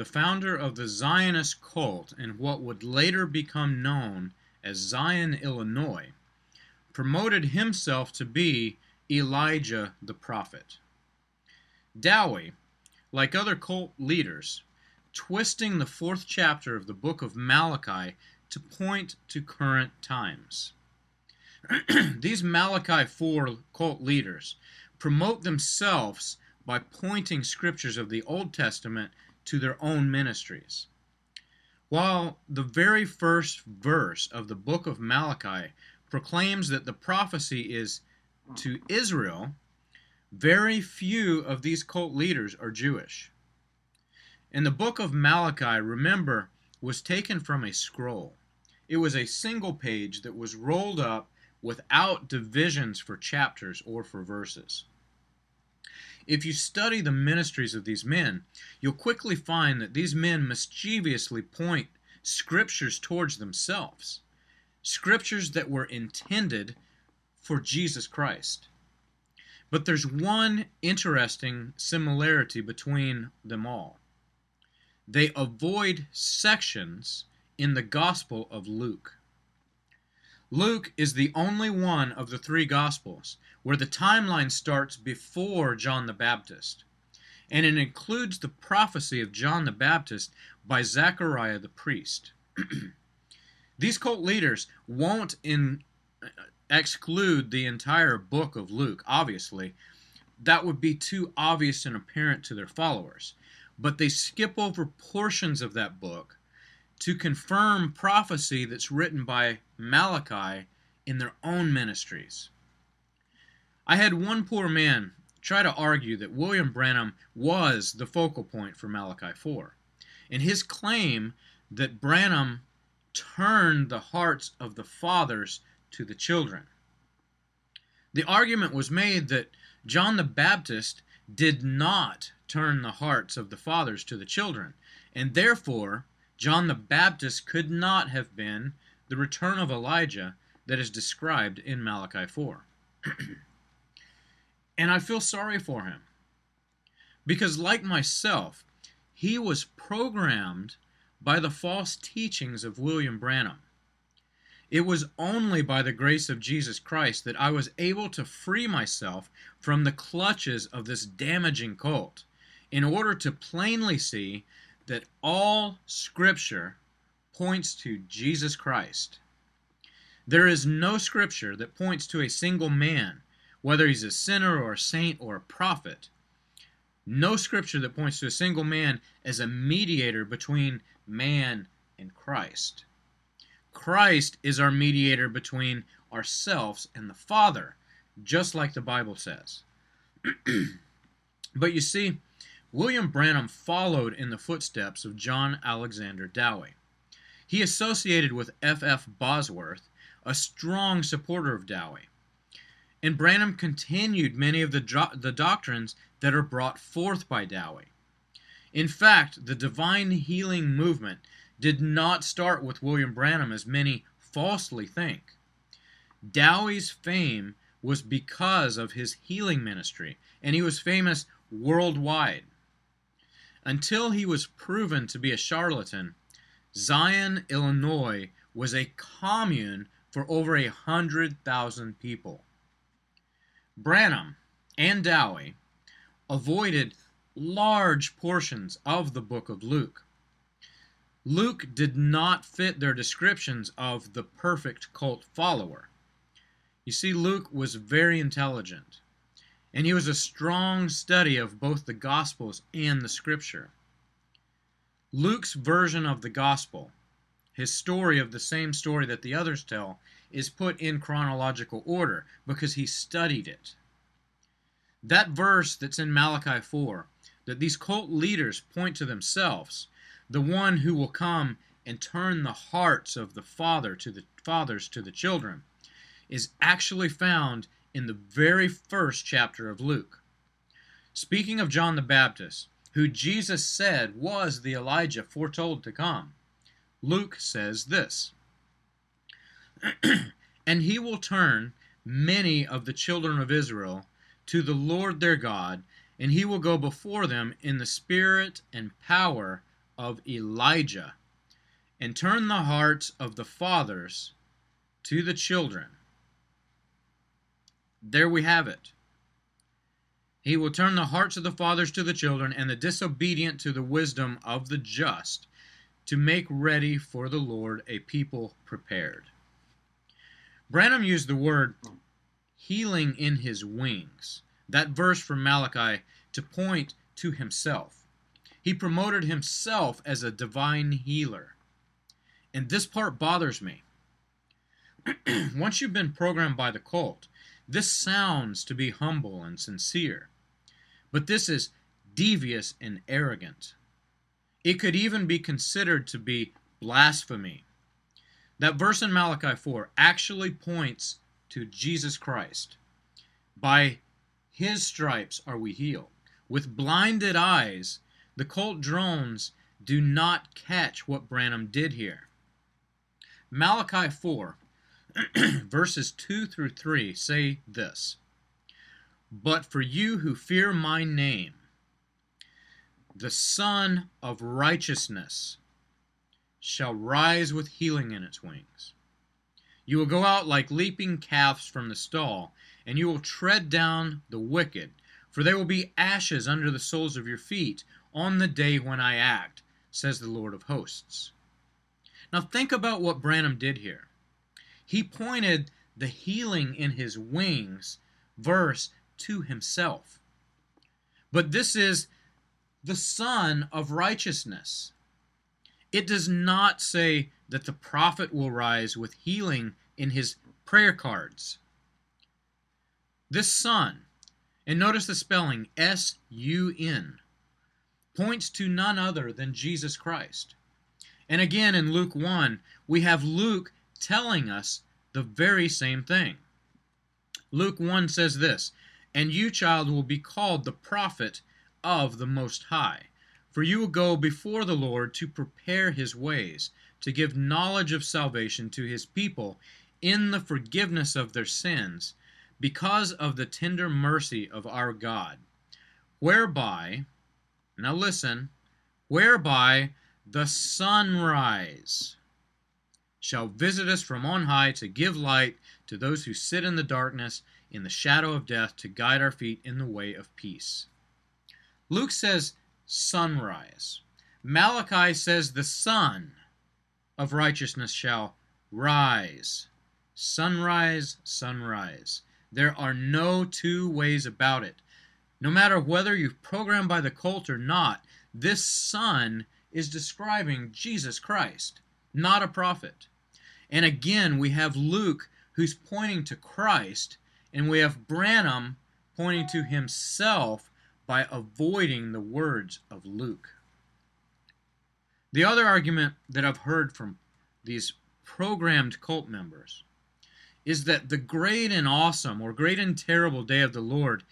the founder of the Zionist cult in what would later become known as Zion, Illinois, promoted himself to be Elijah the prophet. Dowie, like other cult leaders, twisting the fourth chapter of the book of Malachi to point to current times. These Malachi 4 cult leaders promote themselves by pointing scriptures of the Old Testament to their own ministries. While the very first verse of the book of Malachi proclaims that the prophecy is to Israel, very few of these cult leaders are Jewish. And the book of Malachi, remember, was taken from a scroll. It was a single page that was rolled up without divisions for chapters or for verses. If you study the ministries of these men, you'll quickly find that these men mischievously point scriptures towards themselves, scriptures that were intended for Jesus Christ. But there's one interesting similarity between them all. They avoid sections in the Gospel of Luke. Luke is the only one of the three Gospels where the timeline starts before John the Baptist, and it includes the prophecy of John the Baptist by Zechariah the priest. These cult leaders won't in, uh, exclude the entire book of Luke, obviously. That would be too obvious and apparent to their followers. But they skip over portions of that book to confirm prophecy that's written by Malachi in their own ministries. I had one poor man try to argue that William Branham was the focal point for Malachi 4, and his claim that Branham turned the hearts of the fathers to the children. The argument was made that John the Baptist did not turn the hearts of the fathers to the children, and therefore John the Baptist could not have been the return of Elijah that is described in Malachi 4. and I feel sorry for him. Because, like myself, he was programmed by the false teachings of William Branham. It was only by the grace of Jesus Christ that I was able to free myself from the clutches of this damaging cult in order to plainly see that all Scripture points to Jesus Christ. There is no Scripture that points to a single man, whether he's a sinner or a saint or a prophet. No Scripture that points to a single man as a mediator between man and Christ. Christ is our mediator between ourselves and the Father, just like the Bible says. but you see, William Branham followed in the footsteps of John Alexander Dowie. He associated with F. F. Bosworth, a strong supporter of Dowie. And Branham continued many of the, the doctrines that are brought forth by Dowie. In fact, the divine healing movement did not start with William Branham as many falsely think. Dowie's fame was because of his healing ministry, and he was famous worldwide. Until he was proven to be a charlatan, Zion, Illinois was a commune for over a hundred thousand people. Branham and Dowie avoided large portions of the book of Luke. Luke did not fit their descriptions of the perfect cult follower. You see, Luke was very intelligent, and he was a strong study of both the Gospels and the Scripture. Luke's version of the Gospel, his story of the same story that the others tell, is put in chronological order because he studied it. That verse that's in Malachi 4, that these cult leaders point to themselves, the one who will come and turn the hearts of the father to the fathers to the children, is actually found in the very first chapter of Luke. Speaking of John the Baptist, who Jesus said was the Elijah foretold to come, Luke says this And he will turn many of the children of Israel to the Lord their God, and he will go before them in the spirit and power of Elijah, and turn the hearts of the fathers to the children. There we have it. He will turn the hearts of the fathers to the children, and the disobedient to the wisdom of the just, to make ready for the Lord a people prepared. Branham used the word healing in his wings, that verse from Malachi, to point to himself. He promoted himself as a divine healer. And this part bothers me. Once you've been programmed by the cult, this sounds to be humble and sincere. But this is devious and arrogant. It could even be considered to be blasphemy. That verse in Malachi 4 actually points to Jesus Christ. By his stripes are we healed. With blinded eyes, the cult drones do not catch what Branham did here. Malachi 4, verses 2 through 3 say this But for you who fear my name, the Sun of Righteousness shall rise with healing in its wings. You will go out like leaping calves from the stall, and you will tread down the wicked, for they will be ashes under the soles of your feet on the day when I act, says the Lord of hosts. Now think about what Branham did here. He pointed the healing in his wings verse to himself. But this is the Sun of Righteousness. It does not say that the prophet will rise with healing in his prayer cards. This Sun, and notice the spelling S U N, points to none other than Jesus Christ. And again in Luke 1, we have Luke telling us the very same thing. Luke 1 says this And you, child, will be called the prophet of the Most High. For you will go before the Lord to prepare his ways, to give knowledge of salvation to his people in the forgiveness of their sins, because of the tender mercy of our God, whereby, now listen, whereby the sunrise shall visit us from on high to give light to those who sit in the darkness, in the shadow of death, to guide our feet in the way of peace. Luke says, sunrise. Malachi says the sun of righteousness shall rise. Sunrise, sunrise. There are no two ways about it. No matter whether you've programmed by the cult or not, this sun is describing Jesus Christ, not a prophet. And again, we have Luke who's pointing to Christ, and we have Branham pointing to himself by avoiding the words of Luke. The other argument that I've heard from these programmed cult members is that the great and awesome or great and terrible day of the Lord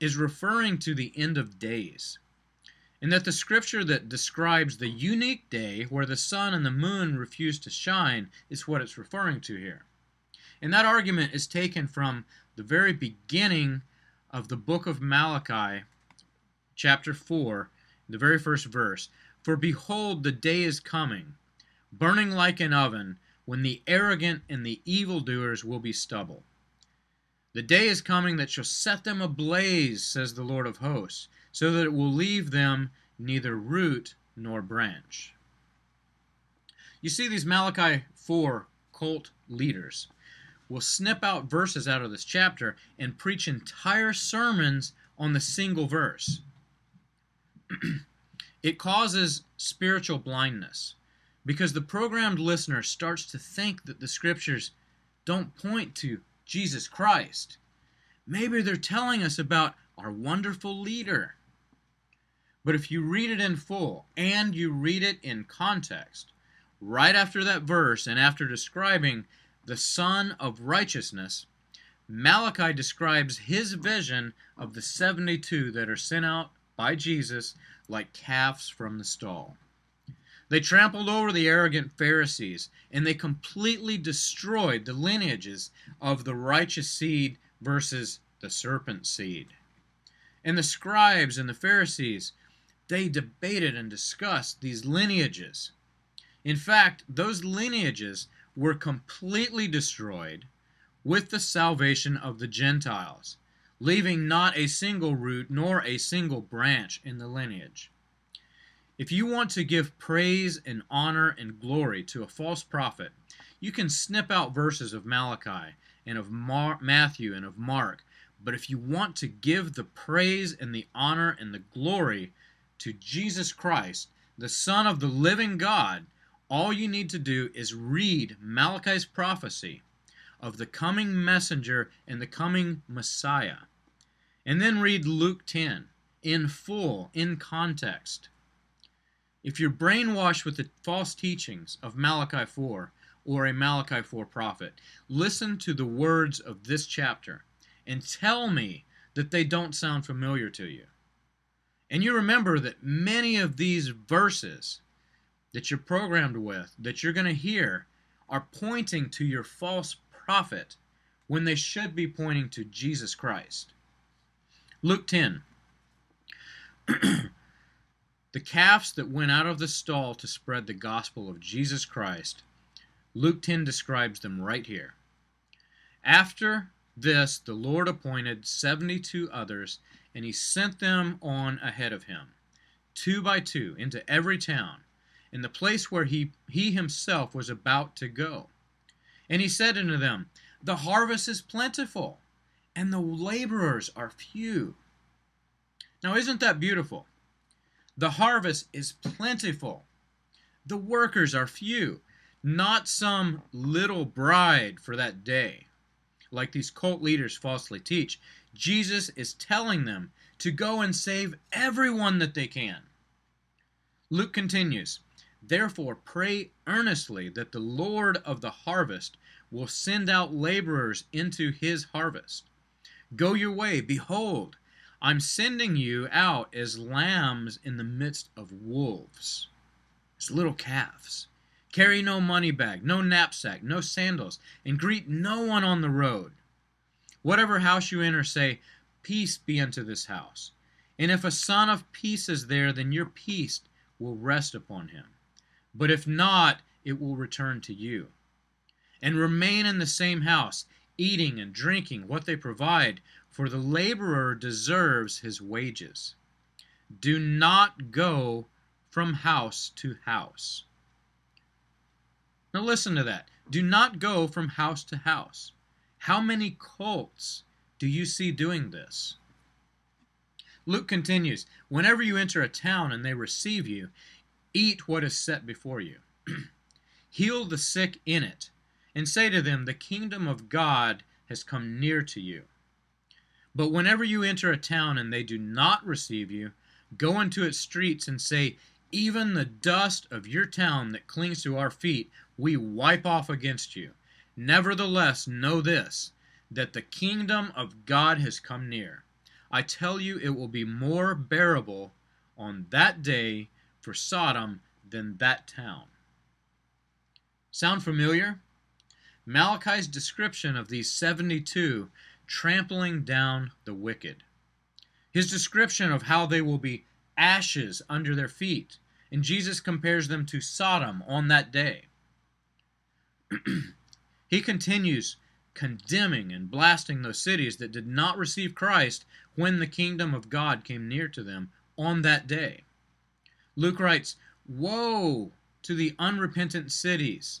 is referring to the end of days. And that the scripture that describes the unique day where the sun and the moon refuse to shine is what it's referring to here. And that argument is taken from the very beginning of the book of Malachi, chapter 4, the very first verse. For behold, the day is coming, burning like an oven, when the arrogant and the evildoers will be stubble. The day is coming that shall set them ablaze, says the Lord of hosts, so that it will leave them neither root nor branch. You see, these Malachi 4 cult leaders will snip out verses out of this chapter and preach entire sermons on the single verse. it causes spiritual blindness because the programmed listener starts to think that the scriptures don't point to Jesus Christ. Maybe they're telling us about our wonderful leader. But if you read it in full and you read it in context, right after that verse and after describing the Sun of Righteousness, Malachi describes his vision of the 72 that are sent out by Jesus like calves from the stall. They trampled over the arrogant Pharisees, and they completely destroyed the lineages of the righteous seed versus the serpent seed. And the scribes and the Pharisees, they debated and discussed these lineages. In fact, those lineages were completely destroyed with the salvation of the Gentiles, leaving not a single root nor a single branch in the lineage. If you want to give praise and honor and glory to a false prophet, you can snip out verses of Malachi and of Mar- Matthew and of Mark. But if you want to give the praise and the honor and the glory to Jesus Christ, the Son of the living God, all you need to do is read Malachi's prophecy of the coming messenger and the coming Messiah. And then read Luke 10 in full, in context. If you're brainwashed with the false teachings of Malachi 4 or a Malachi 4 prophet, listen to the words of this chapter and tell me that they don't sound familiar to you. And you remember that many of these verses that you're programmed with, that you're going to hear, are pointing to your false prophet when they should be pointing to Jesus Christ. Luke 10. The calves that went out of the stall to spread the gospel of Jesus Christ, Luke 10 describes them right here. After this, the Lord appointed 72 others, and he sent them on ahead of him, two by two, into every town, in the place where he, he himself was about to go. And he said unto them, The harvest is plentiful, and the laborers are few. Now, isn't that beautiful? The harvest is plentiful. The workers are few, not some little bride for that day, like these cult leaders falsely teach. Jesus is telling them to go and save everyone that they can. Luke continues, Therefore, pray earnestly that the Lord of the harvest will send out laborers into his harvest. Go your way, behold, I'm sending you out as lambs in the midst of wolves, as little calves. Carry no money bag, no knapsack, no sandals, and greet no one on the road. Whatever house you enter, say, Peace be unto this house. And if a son of peace is there, then your peace will rest upon him. But if not, it will return to you. And remain in the same house, eating and drinking what they provide, for the laborer deserves his wages. Do not go from house to house. Now listen to that. Do not go from house to house. How many cults do you see doing this? Luke continues Whenever you enter a town and they receive you, eat what is set before you. Heal the sick in it, and say to them, The kingdom of God has come near to you. But whenever you enter a town and they do not receive you, go into its streets and say, Even the dust of your town that clings to our feet, we wipe off against you. Nevertheless, know this, that the kingdom of God has come near. I tell you, it will be more bearable on that day for Sodom than that town. Sound familiar? Malachi's description of these 72 trampling down the wicked. His description of how they will be ashes under their feet, and Jesus compares them to Sodom on that day. he continues condemning and blasting those cities that did not receive Christ when the kingdom of God came near to them on that day. Luke writes, Woe to the unrepentant cities!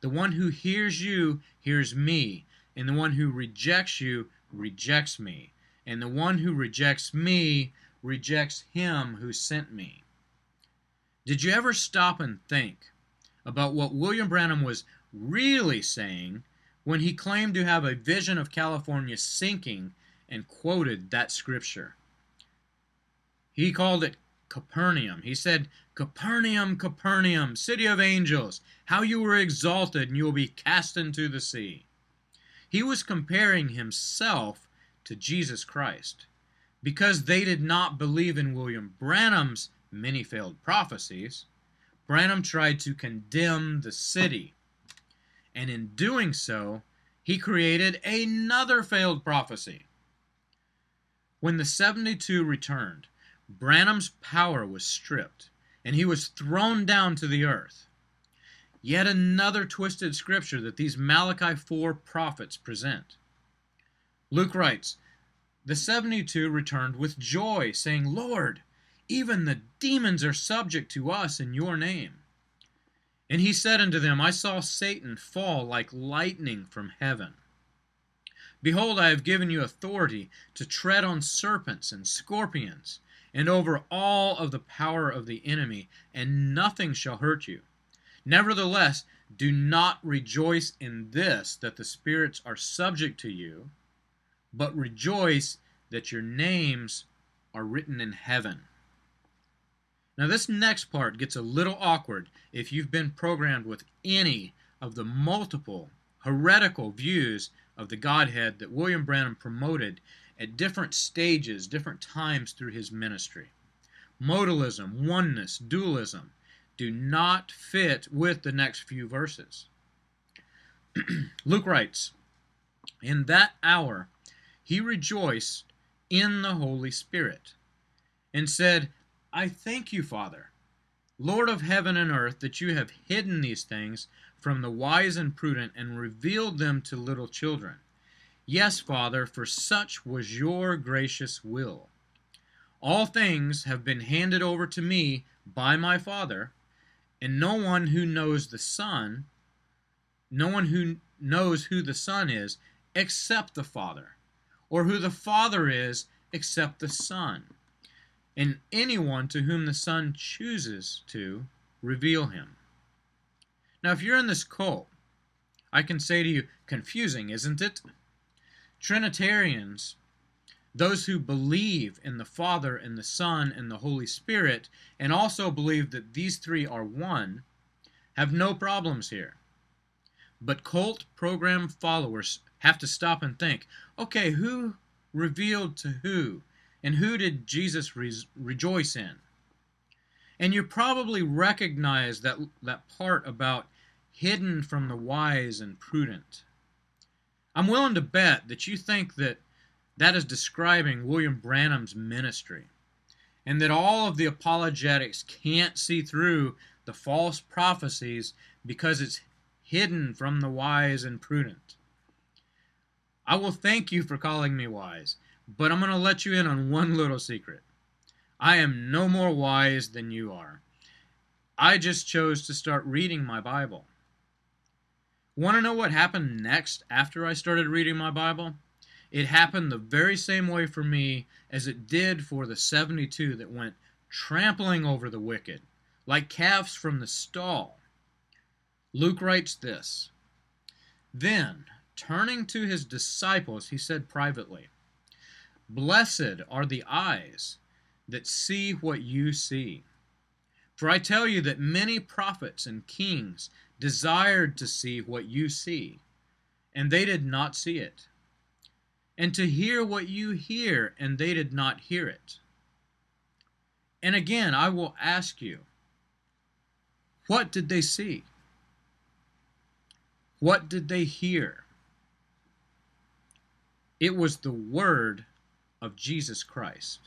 The one who hears you hears me, and the one who rejects you rejects me, and the one who rejects me rejects him who sent me. Did you ever stop and think about what William Branham was really saying when he claimed to have a vision of California sinking and quoted that scripture. He called it Capernaum. He said, Capernaum, Capernaum, city of angels, how you were exalted and you will be cast into the sea. He was comparing himself to Jesus Christ. Because they did not believe in William Branham's many failed prophecies, Branham tried to condemn the city and in doing so, he created another failed prophecy. When the 72 returned, Branham's power was stripped, and he was thrown down to the earth. Yet another twisted scripture that these Malachi 4 prophets present. Luke writes, The 72 returned with joy, saying, Lord, even the demons are subject to us in your name. And he said unto them, I saw Satan fall like lightning from heaven. Behold, I have given you authority to tread on serpents and scorpions, and over all of the power of the enemy, and nothing shall hurt you. Nevertheless, do not rejoice in this, that the spirits are subject to you, but rejoice that your names are written in heaven. Now, this next part gets a little awkward if you've been programmed with any of the multiple heretical views of the Godhead that William Branham promoted at different stages, different times through his ministry. Modalism, oneness, dualism do not fit with the next few verses. Luke writes, In that hour he rejoiced in the Holy Spirit and said, I thank you, Father, Lord of heaven and earth, that you have hidden these things from the wise and prudent and revealed them to little children. Yes, Father, for such was your gracious will. All things have been handed over to me by my Father, and no one who knows the Son, no one who knows who the Son is, except the Father, or who the Father is, except the Son and anyone to whom the Son chooses to reveal him. Now, if you're in this cult, I can say to you, confusing, isn't it? Trinitarians, those who believe in the Father and the Son and the Holy Spirit, and also believe that these three are one, have no problems here. But cult program followers have to stop and think okay, who revealed to who? And who did Jesus re- rejoice in? And you probably recognize that, that part about hidden from the wise and prudent. I'm willing to bet that you think that that is describing William Branham's ministry, and that all of the apologetics can't see through the false prophecies because it's hidden from the wise and prudent. I will thank you for calling me wise. But I'm going to let you in on one little secret. I am no more wise than you are. I just chose to start reading my Bible. Want to know what happened next after I started reading my Bible? It happened the very same way for me as it did for the 72 that went trampling over the wicked, like calves from the stall. Luke writes this Then, turning to his disciples, he said privately, Blessed are the eyes that see what you see. For I tell you that many prophets and kings desired to see what you see, and they did not see it, and to hear what you hear, and they did not hear it. And again, I will ask you, what did they see? What did they hear? It was the word of Jesus Christ.